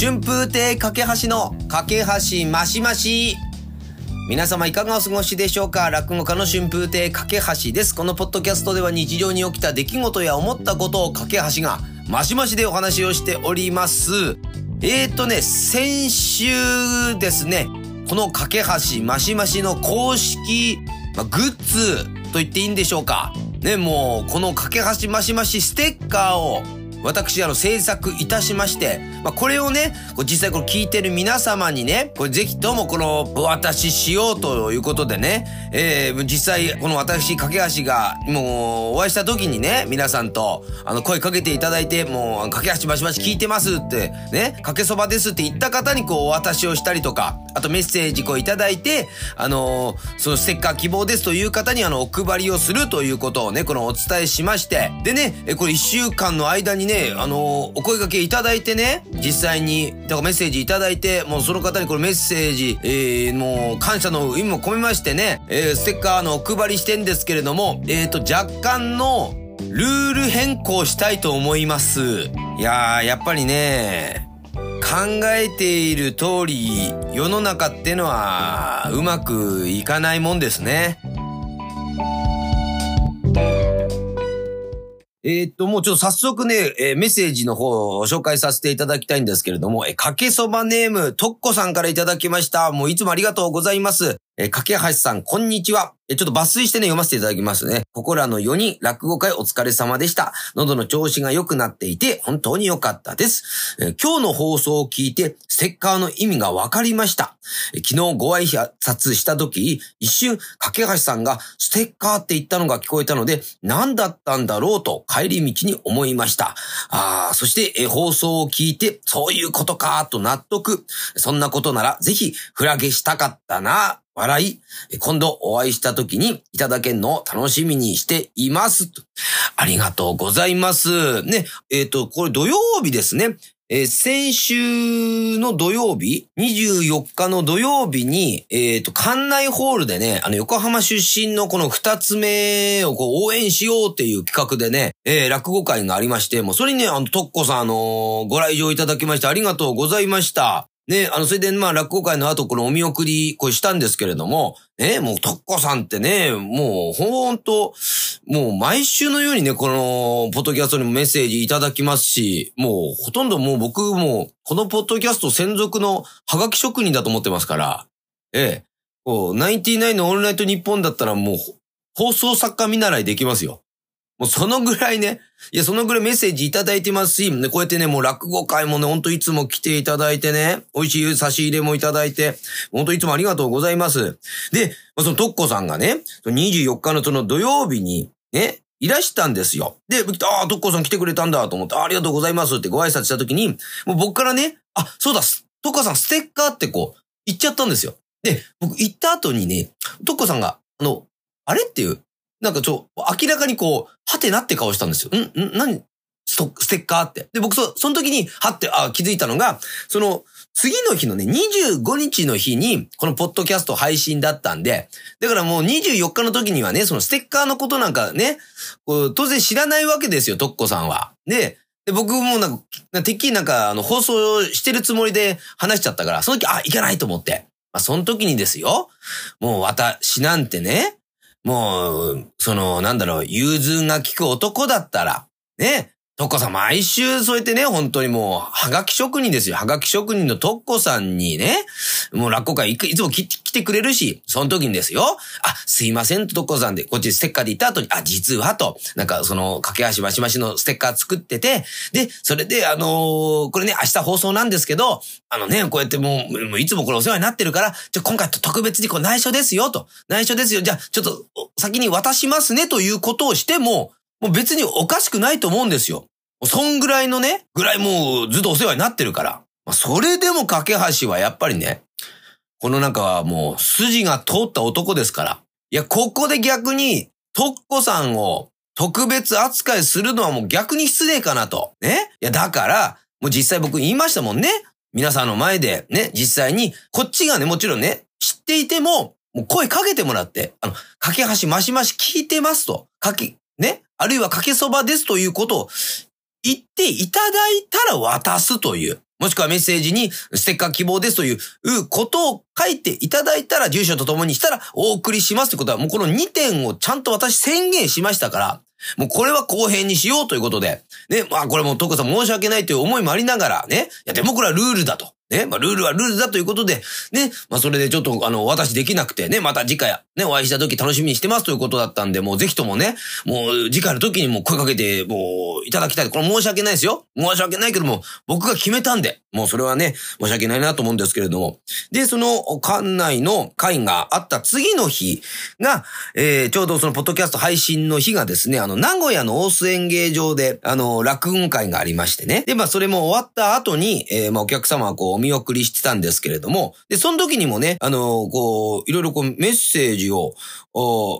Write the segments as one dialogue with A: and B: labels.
A: 春風亭架橋の架け橋マシマシ。皆様いかがお過ごしでしょうか？落語家の春風亭架橋です。このポッドキャストでは日常に起きた出来事や思ったことを架け橋がマシマシでお話をしております。えーとね、先週ですね、この架け橋マシマシの公式、まあ、グッズと言っていいんでしょうか？ね、もう、この架け橋マシマシステッカーを私、あの、制作いたしまして、まあ、これをね、こ実際これ聞いてる皆様にね、これぜひともこの、お渡ししようということでね、えー、実際、この私、架橋が、もう、お会いした時にね、皆さんと、あの、声かけていただいて、もう、架橋バシバシ聞いてますって、ね、かけそばですって言った方に、こう、お渡しをしたりとか、あとメッセージこういただいて、あのー、そのステッカー希望ですという方に、あの、お配りをするということをね、このお伝えしまして、でね、え、これ一週間の間にね、あの、お声掛けいただいてね、実際に、だからメッセージいただいて、もうその方にこれメッセージ、えー、もう感謝の意味も込めましてね、えー、ステッカーのお配りしてんですけれども、えっ、ー、と、若干のルール変更したいと思います。いやー、やっぱりね、考えている通り、世の中ってのはうまくいかないもんですね。えー、っと、もうちょっと早速ね、えー、メッセージの方を紹介させていただきたいんですけれども、えー、かけそばネーム、とっこさんからいただきました。もういつもありがとうございます。えー、かけはしさん、こんにちは。え、ちょっと抜粋してね、読ませていただきますね。ここらの4人、落語会お疲れ様でした。喉の調子が良くなっていて、本当に良かったです。えー、今日の放送を聞いて、ステッカーの意味が分かりました。えー、昨日ご挨拶した時、一瞬、かけはしさんがステッカーって言ったのが聞こえたので、何だったんだろうと帰り道に思いました。あそして、えー、放送を聞いて、そういうことかと納得。そんなことなら、ぜひ、フラゲしたかったな。笑い、今度お会いした時にいただけるのを楽しみにしています。ありがとうございます。ね、えっ、ー、と、これ土曜日ですね。えー、先週の土曜日、24日の土曜日に、えっ、ー、と、館内ホールでね、あの、横浜出身のこの二つ目をこう応援しようっていう企画でね、えー、落語会がありまして、もうそれにね、あの、とっこさん、あのご来場いただきましてありがとうございました。ね、あの、それで、まあ、落語会の後、このお見送り、これしたんですけれども、ね、もう、とっこさんってね、もう、ほんと、もう、毎週のようにね、この、ポッドキャストにもメッセージいただきますし、もう、ほとんどもう僕も、このポッドキャスト専属のハガキ職人だと思ってますから、ええ、こう、ナインティナインのオールナイトニッポンだったらもう、放送作家見習いできますよ。もうそのぐらいね、いや、そのぐらいメッセージいただいてますし、こうやってね、もう落語会もね、ほんといつも来ていただいてね、美味しい差し入れもいただいて、ほんといつもありがとうございます。で、そのトッコさんがね、24日のその土曜日に、ね、いらしたんですよ。で、ああ、トッコさん来てくれたんだと思って、ありがとうございますってご挨拶した時に、もう僕からね、あ、そうだ、トッコさんステッカーってこう、言っちゃったんですよ。で、僕行った後にね、トッコさんが、あの、あれっていう、なんかちょ、明らかにこう、はてなって顔したんですよ。ん？ん？何？ステッカーって。で、僕そ、その時に、はって、あ、気づいたのが、その、次の日のね、25日の日に、このポッドキャスト配信だったんで、だからもう24日の時にはね、そのステッカーのことなんかね、当然知らないわけですよ、トッコさんは。で、で僕もなんか、てっきりなんか、あの、放送してるつもりで話しちゃったから、その時、あ、いかないと思って。まあ、その時にですよ、もう私なんてね、もう、その、なんだろう、融通が利く男だったら、ね、トッコさん毎週そうやってね、本当にもう、はがき職人ですよ。はがき職人のトッコさんにね、もう落語会いつも来てくれるし、その時にですよ。あ、すいませんとトッコさんで、こっちステッカーで行った後に、あ、実はと、なんかその、架け橋マシマシのステッカー作ってて、で、それで、あのー、これね、明日放送なんですけど、あのね、こうやってもう、もういつもこれお世話になってるから、じゃ今回特別にこう内緒ですよと。内緒ですよ。じゃあ、ちょっと、先に渡しますねということをしても、もう別におかしくないと思うんですよ。そんぐらいのね、ぐらいもうずっとお世話になってるから。それでも架橋はやっぱりね、このなんかもう筋が通った男ですから。いや、ここで逆に、トッコさんを特別扱いするのはもう逆に失礼かなと。ねいや、だから、もう実際僕言いましたもんね。皆さんの前でね、実際に、こっちがね、もちろんね、知っていても、もう声かけてもらって、あの、架け橋マシマシ聞いてますと。かけ、ね、あるいはかけそばですということを言っていただいたら渡すという。もしくはメッセージにステッカー希望ですということを書いていただいたら、住所とともにしたらお送りしますってことは、もうこの2点をちゃんと私宣言しましたから、もうこれは公平にしようということで、ね、まあこれもトコさん申し訳ないという思いもありながら、ね、いやでもこれはルールだと。ね、まあ、ルールはルールだということで、ね、まあ、それでちょっと、あの、私できなくてね、また次回、ね、お会いした時楽しみにしてますということだったんで、もうぜひともね、もう次回の時にも声かけて、もう、いただきたい。これ申し訳ないですよ。申し訳ないけども、僕が決めたんで、もうそれはね、申し訳ないなと思うんですけれども。で、その、館内の会があった次の日が、えー、ちょうどその、ポッドキャスト配信の日がですね、あの、名古屋の大須演芸場で、あの、落語会がありましてね。で、まあ、それも終わった後に、えー、まあ、お客様はこう、お見送りしてたんですけれども、で、その時にもね、あの、こう、いろいろこう、メッセージを、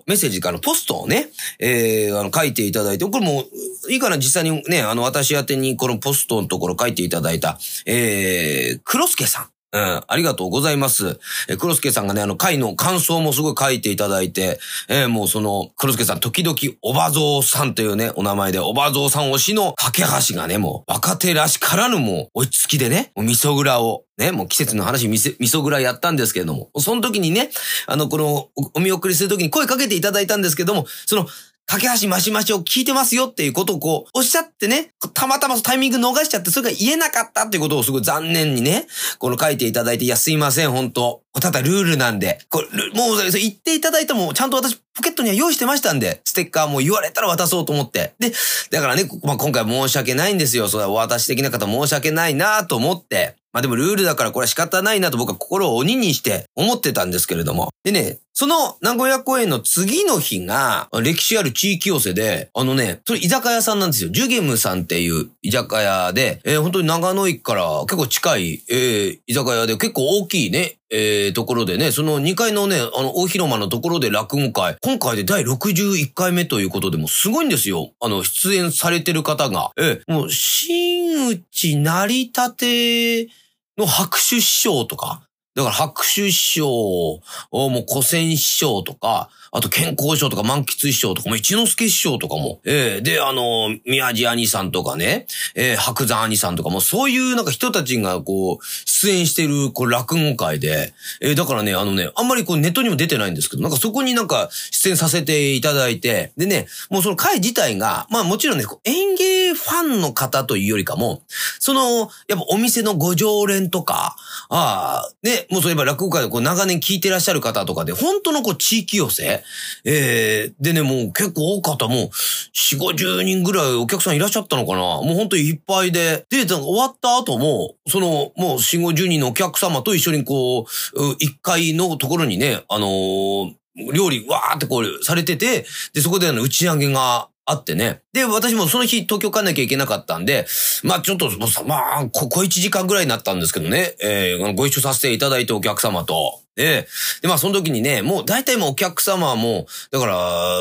A: メッセージからポストをね、えー、あの、書いていただいて、これも、いいかな、実際にね、あの、私宛にこのポストのところ書いていただいた、えー、黒助さん。うん、ありがとうございます。え、黒助さんがね、あの、回の感想もすごい書いていただいて、えー、もうその、黒助さん、時々、おばぞうさんというね、お名前で、おばぞうさん推しの架け橋がね、もう、若手らしからぬもう、落ち着きでね、味噌蔵を、ね、もう季節の話、味噌蔵やったんですけれども、その時にね、あの、この、お見送りする時に声かけていただいたんですけども、その、架け橋マシマシを聞いてますよっていうことをこう、おっしゃってね、たまたまタイミング逃しちゃって、それが言えなかったっていうことをすごい残念にね、この書いていただいて、いや、すいません、本当ただルールなんで、これ、もう、言っていただいても、ちゃんと私、ポケットには用意してましたんで、ステッカーも言われたら渡そうと思って。で、だからね、まあ、今回申し訳ないんですよ。それはお渡し的な方申し訳ないなと思って。まあでもルールだからこれは仕方ないなと僕は心を鬼にして思ってたんですけれども。でね、その名古屋公演の次の日が歴史ある地域寄せで、あのね、それ居酒屋さんなんですよ。ジュゲムさんっていう居酒屋で、えー、本当に長野駅から結構近い、えー、居酒屋で結構大きいね、えー、ところでね、その2階のね、あの、大広間のところで落語会、今回で第61回目ということでもすごいんですよ。あの、出演されてる方が。えー、もう、新内成り立ての拍手師匠とか、だから拍手師匠、もう古戦師匠とか、あと健康師匠とか満喫師匠とかも一之輔師匠とかも、えー、で、あの、宮地兄さんとかね、えー、白山兄さんとかもそういうなんか人たちがこう、出演してるこう落語会で、えー、だからね、あのね、あんまりこうネットにも出てないんですけど、なんかそこになんか出演させていただいて、でね、もうその会自体が、まあもちろんね、演芸ファンの方というよりかも、その、やっぱお店のご常連とか、ああ、ね、もうそういえば落語会でこう長年聞いてらっしゃる方とかで、本当のこう地域寄せえー、でね、もう結構多かった、もう、4、50人ぐらいお客さんいらっしゃったのかなもう本当にいっぱいで。で、終わった後も、その、もう4、50人のお客様と一緒にこう、1階のところにね、あのー、料理わーってこうされてて、で、そこであの打ち上げがあってね。で、私もその日東京帰んなきゃいけなかったんで、まあちょっと、まあ、ここ1時間ぐらいになったんですけどね、えー、ご一緒させていただいてお客様と。で、で、まあその時にね、もう大体もうお客様はもう、だから、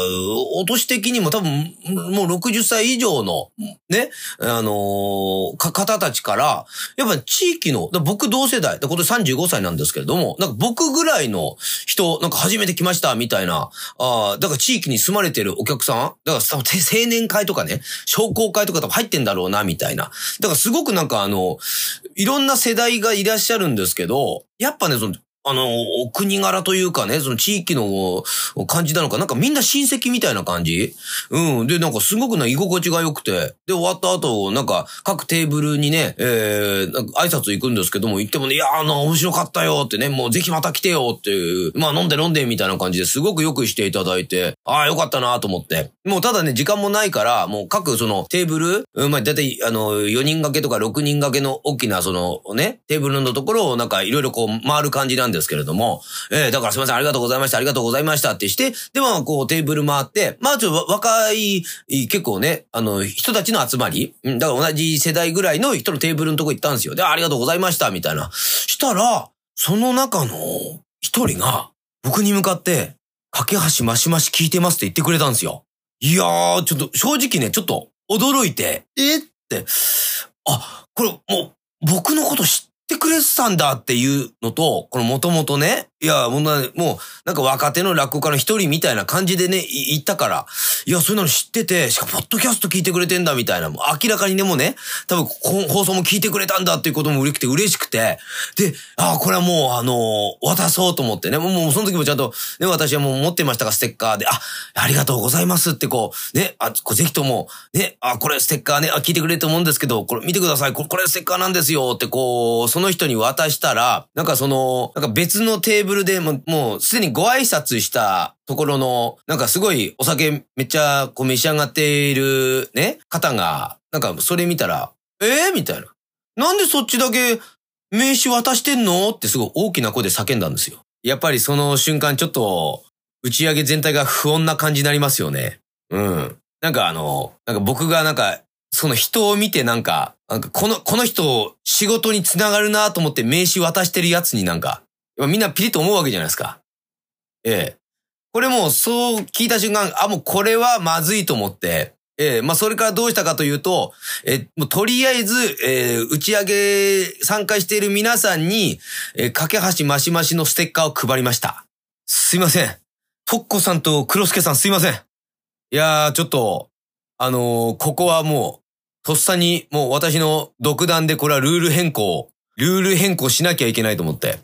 A: お年的にも多分、もう60歳以上の、ね、あのー、方たちから、やっぱ地域の、僕同世代、今年35歳なんですけれども、なんか僕ぐらいの人、なんか初めて来ましたみたいな、あだから地域に住まれてるお客さん、だから青年会とかね、商工会とか多分入ってんだろうな、みたいな。だからすごくなんかあの、いろんな世代がいらっしゃるんですけど、やっぱね、その、あの、お国柄というかね、その地域の感じなのか、なんかみんな親戚みたいな感じ？うん。で、なんかすごくね、居心地が良くて。で、終わった後、なんか各テーブルにね、えー、挨拶行くんですけども、行ってもね、いやー、あの、面白かったよってね、もうぜひまた来てよっていう、まあ飲んで飲んでみたいな感じですごくよくしていただいて、ああ、よかったなと思って。もうただね、時間もないから、もう各そのテーブル、うん、まあだいたいあの、4人掛けとか6人掛けの大きなそのね、テーブルのところをなんかいろいろこう回る感じなんですですけれども、えー、だからすいません、ありがとうございました、ありがとうございましたってして、で、まあ、こう、テーブル回って、まあ、ちょっと若い、結構ね、あの、人たちの集まり、うん、だから同じ世代ぐらいの人のテーブルのとこ行ったんですよ。で、ありがとうございました、みたいな。したら、その中の一人が、僕に向かって、架け橋マシマシ聞いてますって言ってくれたんですよ。いやー、ちょっと、正直ね、ちょっと、驚いて、えって、あ、これ、もう、僕のこと知っってくれてたんだっていうのと、このもともとね、いや、もうな、んか若手の落語家の一人みたいな感じでね、言ったから、いや、そういうの知ってて、しかも、ポッドキャスト聞いてくれてんだ、みたいな、もう明らかにね、もうね、多分、放送も聞いてくれたんだっていうことも嬉しくて、嬉しくて、で、ああ、これはもう、あの渡そうと思ってね、もう、もうその時もちゃんと、ね、私はもう持ってましたが、ステッカーで、あ、ありがとうございますって、こう、ね、あ、こぜひとも、ね、あ、これステッカーね、あ、聞いてくれると思うんですけど、これ見てください、これ、これステッカーなんですよって、こう、その人に渡したら、なんかその、なんか別のテーブルでも、もうすでにご挨拶したところの、なんかすごいお酒めっちゃこう召し上がっているね、方が、なんかそれ見たら、ええー、みたいな。なんでそっちだけ名刺渡してんの？ってすごい大きな声で叫んだんですよ。やっぱりその瞬間ちょっと打ち上げ全体が不穏な感じになりますよね。うん。なんかあの、なんか僕がなんか、その人を見てなんか、なんかこの、この人仕事につながるなと思って名刺渡してるやつになんか、みんなピリッと思うわけじゃないですか。ええ。これもうそう聞いた瞬間、あ、もうこれはまずいと思って、ええ、まあそれからどうしたかというと、え、もうとりあえず、えー、打ち上げ参加している皆さんに、えー、架け橋マシマシのステッカーを配りました。すいません。トッコさんと黒助さんすいません。いやー、ちょっと、あのー、ここはもう、とっさにもう私の独断でこれはルール変更、ルール変更しなきゃいけないと思って。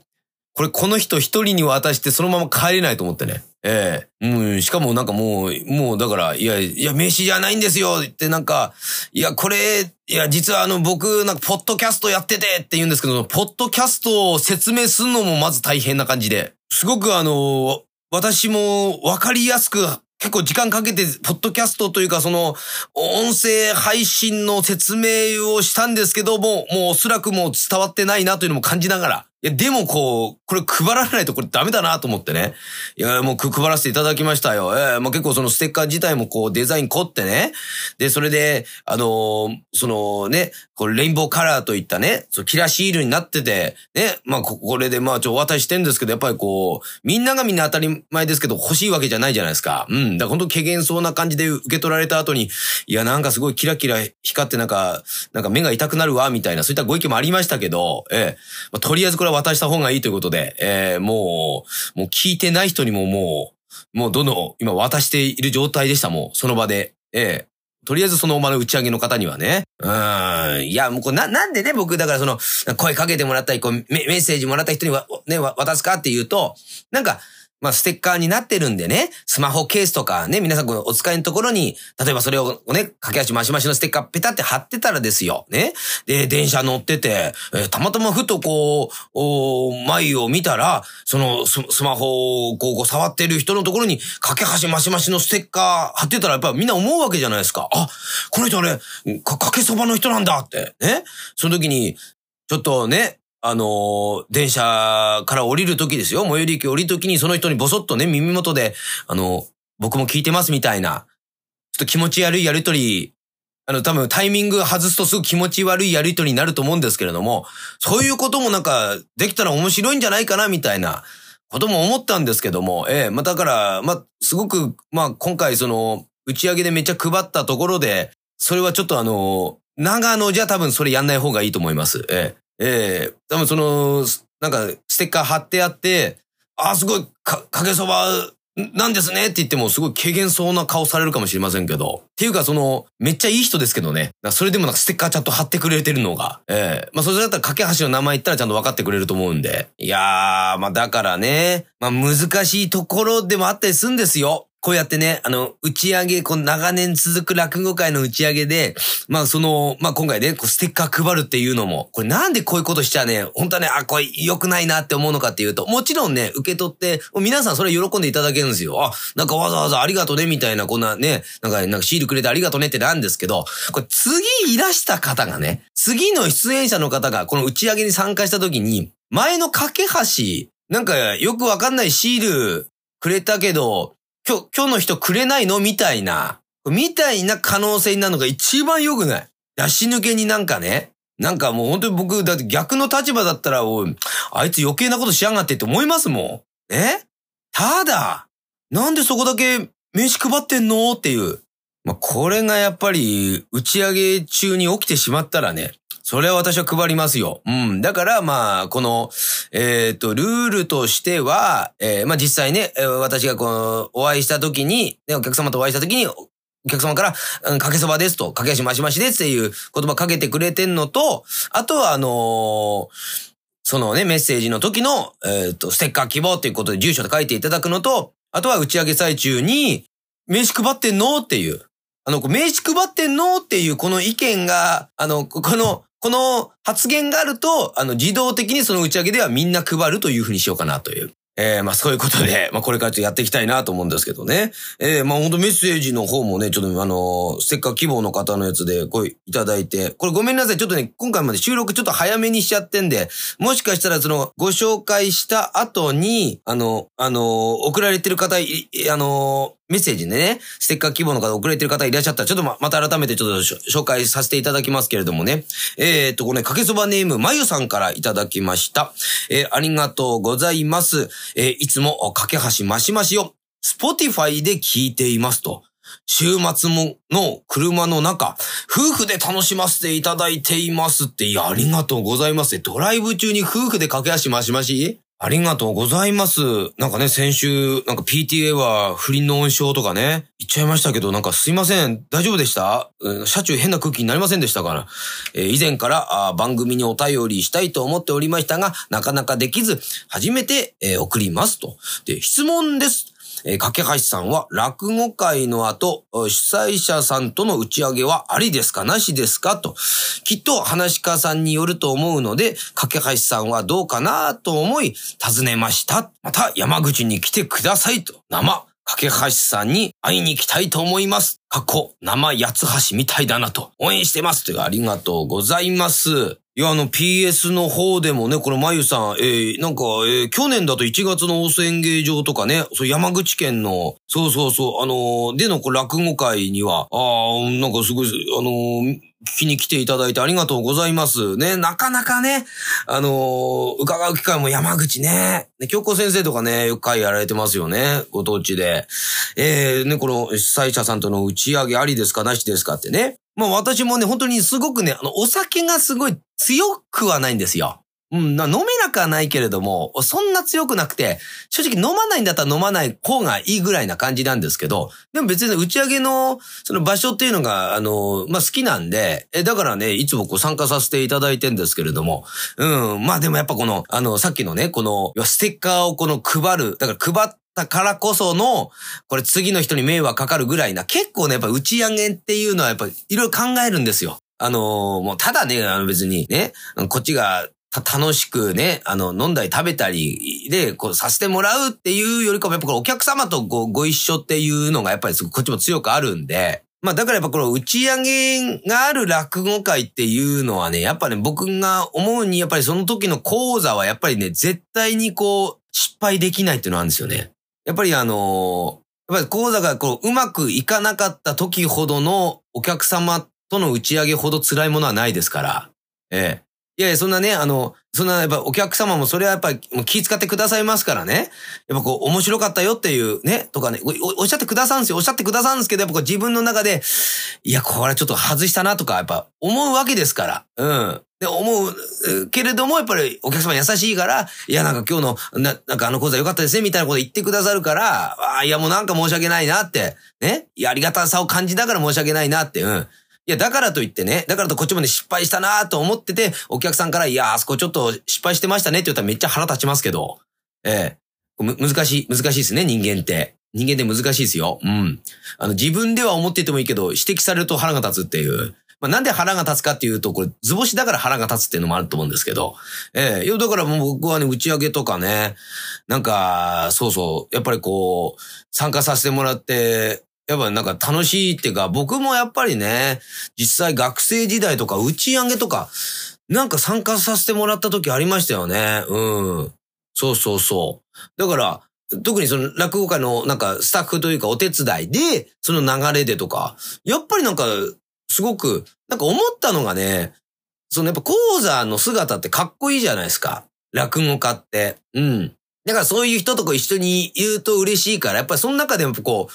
A: これこの人一人に渡してそのまま帰れないと思ってね。ええうん、しかもなんかもう、もうだから、いや、いや、名刺じゃないんですよってなんか、いや、これ、いや、実はあの、僕、なんか、ポッドキャストやっててって言うんですけど、ポッドキャストを説明するのもまず大変な感じで、すごくあの、私もわかりやすく結構時間かけて、ポッドキャストというか、その、音声配信の説明をしたんですけども、もうおそらくもう伝わってないなというのも感じながら、いや、でもこう、これ配らないとこれダメだなと思ってね。いや、もう配らせていただきましたよ。ええー、まあ、結構そのステッカー自体もこうデザイン凝ってね。で、それで、あのー、そのね、これレインボーカラーといったね、そキラシールになってて、ね、まあ、これでまあ、ちょ、お渡ししてんですけど、やっぱりこう、みんながみんな当たり前ですけど、欲しいわけじゃないじゃないですか。うん。だから本当軽減そうな感じで受け取られた後に、いや、なんかすごいキラキラ光ってなんか、なんか目が痛くなるわ、みたいな、そういったご意見もありましたけど、ええー、まあ、とりあえずこれは渡した方がいいということで、えー、もう、もう聞いてない人にももう、もうどんどん今渡している状態でした、もう、その場で。ええー、とりあえずそのお前の打ち上げの方にはね。うん。いや、もうこれな、なんでね、僕、だからその、声かけてもらったり、こうメ、メッセージもらった人には、ね、渡すかっていうと、なんか、まあ、ステッカーになってるんでね、スマホケースとかね、皆さんこのお使いのところに、例えばそれをね、駆け足マシマシのステッカーペタって貼ってたらですよ。ね。で、電車乗ってて、えー、たまたまふとこう、お前を見たら、そのススマホをこう触ってる人のところに、駆け足マシマシのステッカー貼ってたらやっぱみんな思うわけじゃないですか。あ、この人あれ、か、かけそばの人なんだって。ね。その時に、ちょっとね、あの、電車から降りるときですよ。最寄り駅降りるときにその人にボソッとね、耳元で、あの、僕も聞いてますみたいな、ちょっと気持ち悪いやりとり、あの、多分タイミング外すとすぐ気持ち悪いやりとりになると思うんですけれども、そういうこともなんか、できたら面白いんじゃないかな、みたいなことも思ったんですけども、ええまあ、だから、まあ、すごく、まあ、今回その、打ち上げでめっちゃ配ったところで、それはちょっとあの、長野じゃ多分それやんない方がいいと思います。ええええー、多分その、なんか、ステッカー貼ってあって、ああ、すごい、か、かけそば、なんですねって言ってもすごい軽減そうな顔されるかもしれませんけど。っていうかその、めっちゃいい人ですけどね。それでもなんかステッカーちゃんと貼ってくれてるのが。ええ、まあそれだったら架け橋の名前言ったらちゃんと分かってくれると思うんで。いやー、まあだからね、まあ難しいところでもあったりするんですよ。こうやってね、あの、打ち上げ、この長年続く落語会の打ち上げで、まあその、まあ今回ね、こうステッカー配るっていうのも、これなんでこういうことしちゃね、本当はね、あ、これ良くないなって思うのかっていうと、もちろんね、受け取って、皆さんそれ喜んでいただけるんですよ。あ、なんかわざわざありがとね、みたいな、こんなね、なんか、なんかシールくれてありがとねってなんですけど、これ次いらした方がね、次の出演者の方がこの打ち上げに参加した時に、前の架け橋、なんかよくわかんないシールくれたけど、今日、今日の人くれないの？みたいな、みたいな可能性になるのが一番良くない？出し抜けになんかね、なんかもう本当に僕、だって逆の立場だったら、おい、あいつ余計なことしやがってって思いますもん。え？ただ、なんでそこだけ名刺配ってんの？っていう。まあ、これがやっぱり打ち上げ中に起きてしまったらね、それは私は配りますよ。うん。だから、まあ、この、えっ、ー、と、ルールとしては、えー、まあ実際ね、私がこの、お会いした時に、ね、お客様とお会いした時に、お客様から、うん、かけそばですと、かけしましましですっていう言葉かけてくれてんのと、あとは、あのー、そのね、メッセージの時の、えっ、ー、と、ステッカー希望っていうことで住所で書いていただくのと、あとは打ち上げ最中に、名刺配ってんのっていう。あの、名刺配ってんのっていうこの意見が、あの、この、この発言があると、あの、自動的にその打ち上げではみんな配るというふうにしようかなという。えー、まあそういうことで、まあこれからちょっとやっていきたいなと思うんですけどね。えー、まあ本当メッセージの方もね、ちょっとあの、ステッカー希望の方のやつで声いただいて、これごめんなさい。ちょっとね、今回まで収録ちょっと早めにしちゃってんで、もしかしたらその、ご紹介した後に、あの、あの、送られてる方、あの、メッセージでね、ステッカー希望の方送れてる方いらっしゃったら、ちょっとま、また改めてちょっと紹介させていただきますけれどもね。えー、っと、これ、ね、かけそばネーム、まゆさんからいただきました。えー、ありがとうございます。えー、いつも、駆け足ましましを、スポティファイで聞いていますと。週末もの車の中、夫婦で楽しませていただいていますって、いや、ありがとうございます。ドライブ中に夫婦で駆け足ましまし？ありがとうございます。なんかね、先週、なんか PTA は不倫の温床とかね、言っちゃいましたけど、なんかすいません。大丈夫でした？車中変な空気になりませんでしたから。えー、以前からあ番組にお便りしたいと思っておりましたが、なかなかできず、初めて、えー、送りますと。で、質問です。えー、架橋さんは落語会の後、主催者さんとの打ち上げはありですか？なしですか？と。きっと話し家さんによると思うので、架橋さんはどうかなと思い尋ねました。また山口に来てくださいと。生。架橋さんに会いに行きたいと思います。過去、生八つ橋みたいだなと。応援してます。というありがとうございます。いや、あの PS の方でもね、このまゆさん、えー、なんか、えー、去年だと1月の大須演芸場とかね、そう山口県の、そうそうそう、あのー、でのこう落語会には、ああ、なんかすごい、あのー、聞きに来ていただいてありがとうございます。ね、なかなかね、あのー、伺う機会も山口ね、ね、京子先生とかね、よく会やられてますよね、ご当地で。えー、ね、この主催者さんとの打ち上げありですか？なしですかってね。まあ私もね、本当にすごくね、あの、お酒がすごい強くはないんですよ。うん、飲めなくはないけれども、そんな強くなくて、正直飲まないんだったら飲まない方がいいぐらいな感じなんですけど、でも別に打ち上げの、その場所っていうのが、あの、まあ、好きなんで、え、だからね、いつもこう参加させていただいてんですけれども、うん、まあでもやっぱこの、あの、さっきのね、この、ステッカーをこの配る、だから配ったからこその、これ次の人に迷惑かかるぐらいな、結構ね、やっぱ打ち上げっていうのはやっぱいろいろ考えるんですよ。あのー、もうただね、あの別にね、こっちが楽しくね、あの、飲んだり食べたりで、こう、させてもらうっていうよりかも、やっぱこれお客様とごご一緒っていうのが、やっぱりこっちも強くあるんで、まあだからやっぱこの打ち上げがある落語会っていうのはね、やっぱね、僕が思うに、やっぱりその時の講座はやっぱりね、絶対にこう、失敗できないっていうのがあるんですよね。やっぱりあのやっぱり講座がこう、うまくいかなかった時ほどのお客様との打ち上げほど辛いものはないですから、ええ。いやいや、そんなね、あの、そんなやっぱお客様もそれはやっぱり気遣ってくださいますからね。やっぱこう面白かったよっていうね、とかね、おっしゃってくださるんですよ。おっしゃってくださるんですけど、やっぱこう自分の中で、いや、これちょっと外したなとか、やっぱ思うわけですから。うん。で、思うけれども、やっぱりお客様優しいから、いや、なんか今日の、な、なんかあの講座良かったですね、みたいなこと言ってくださるから、あいや、もうなんか申し訳ないなって、ね。いや、ありがたさを感じながら申し訳ないなって、うん。いや、だからといってね、だからとこっちもね、失敗したなと思ってて、お客さんから、いや、あそこちょっと失敗してましたねって言ったらめっちゃ腹立ちますけど、ええー、難しい、難しいですね、人間って。人間って難しいですよ。うん。あの、自分では思っててもいいけど、指摘されると腹が立つっていう。まあ、なんで腹が立つかっていうと、これ、図星だから腹が立つっていうのもあると思うんですけど。ええー、いや、だからもう僕はね、打ち上げとかね、なんか、そうそう、やっぱりこう、参加させてもらって、やっぱなんか楽しいっていうか、僕もやっぱりね、実際学生時代とか打ち上げとか、なんか参加させてもらった時ありましたよね。うん。そうそうそう。だから、特にその落語家のなんかスタッフというかお手伝いで、その流れでとか、やっぱりなんか、すごく、なんか思ったのがね、そのやっぱ講座の姿ってかっこいいじゃないですか。落語家って。うん。だからそういう人とこ一緒に言うと嬉しいから、やっぱりその中でもこう、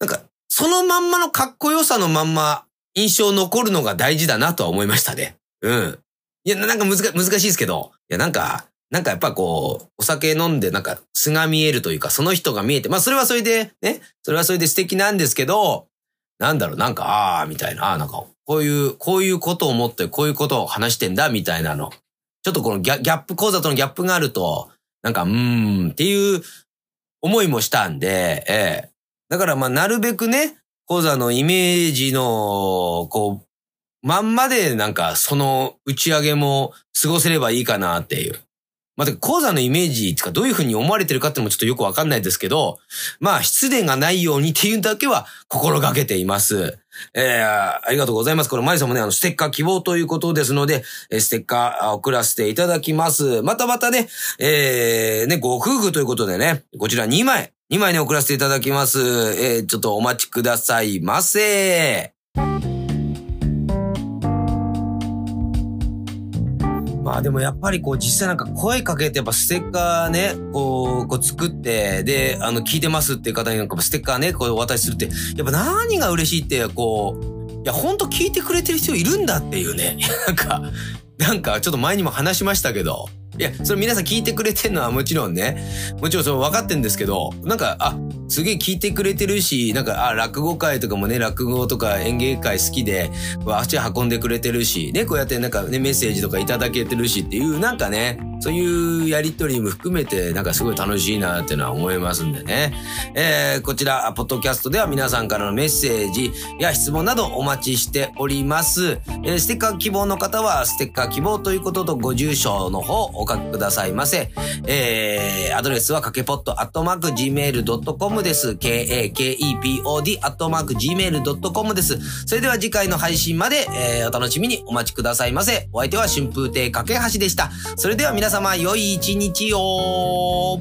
A: なんか、そのまんまのかっこよさのまんま印象残るのが大事だなとは思いましたね。うん。いや、なんか難難しいですけど、いや、なんか、なんかやっぱこう、お酒飲んでなんか素が見えるというか、その人が見えて、まあそれはそれで、ね、それはそれで素敵なんですけど、なんだろう、なんか、ああ、みたいな、あ、なんか、こういう、こういうことを思って、こういうことを話してんだ、みたいなの。ちょっとこのギャギャップ、講座とのギャップがあると、なんか、うーん、っていう思いもしたんで、ええだからまあ、なるべくね、講座のイメージの、こう、まんまでなんか、その打ち上げも過ごせればいいかなっていう。まあ、講座のイメージっていうかどういうふうに思われてるかってのもちょっとよくわかんないですけど、まあ、失礼がないようにっていうだけは心がけています。えー、ありがとうございます。これ、マリさんもね、あの、ステッカー希望ということですので、えーステッカー送らせていただきます。またまたね、えー、ね、ご夫婦ということでね、こちら2枚、2枚ね、送らせていただきます。えー、ちょっとお待ちくださいませ。まあでもやっぱりこう実際なんか声かけてやっぱステッカーね、こう、こう作って、で、あの、聞いてますっていう方になんかステッカーね、こうお渡しするって、やっぱ何が嬉しいって、こう、いや、ほんと聞いてくれてる人いるんだっていうね。なんか、なんかちょっと前にも話しましたけど、いや、それ皆さん聞いてくれてるのはもちろんね、もちろんその分かってんですけど、なんか、あ、すげえ聞いてくれてるし、なんか、あ、落語会とかもね、落語とか演芸会好きで、こう足運んでくれてるし、ね、こうやってなんかね、メッセージとかいただけてるしっていう、なんかね、そういうやりとりも含めて、なんかすごい楽しいなっていうのは思いますんでね。えー、こちら、ポッドキャストでは皆さんからのメッセージや質問などお待ちしております。えー、ステッカー希望の方は、ステッカー希望ということとご住所の方お書きくださいませ。えー、アドレスはかけぽっとアットマーク gmail.com です。k-a-k-e-p-o-d アットマーク gmail.com です。それでは次回の配信まで、えー、お楽しみにお待ちくださいませ。お相手は春風亭架橋でした。それでは皆皆様、良い一日を。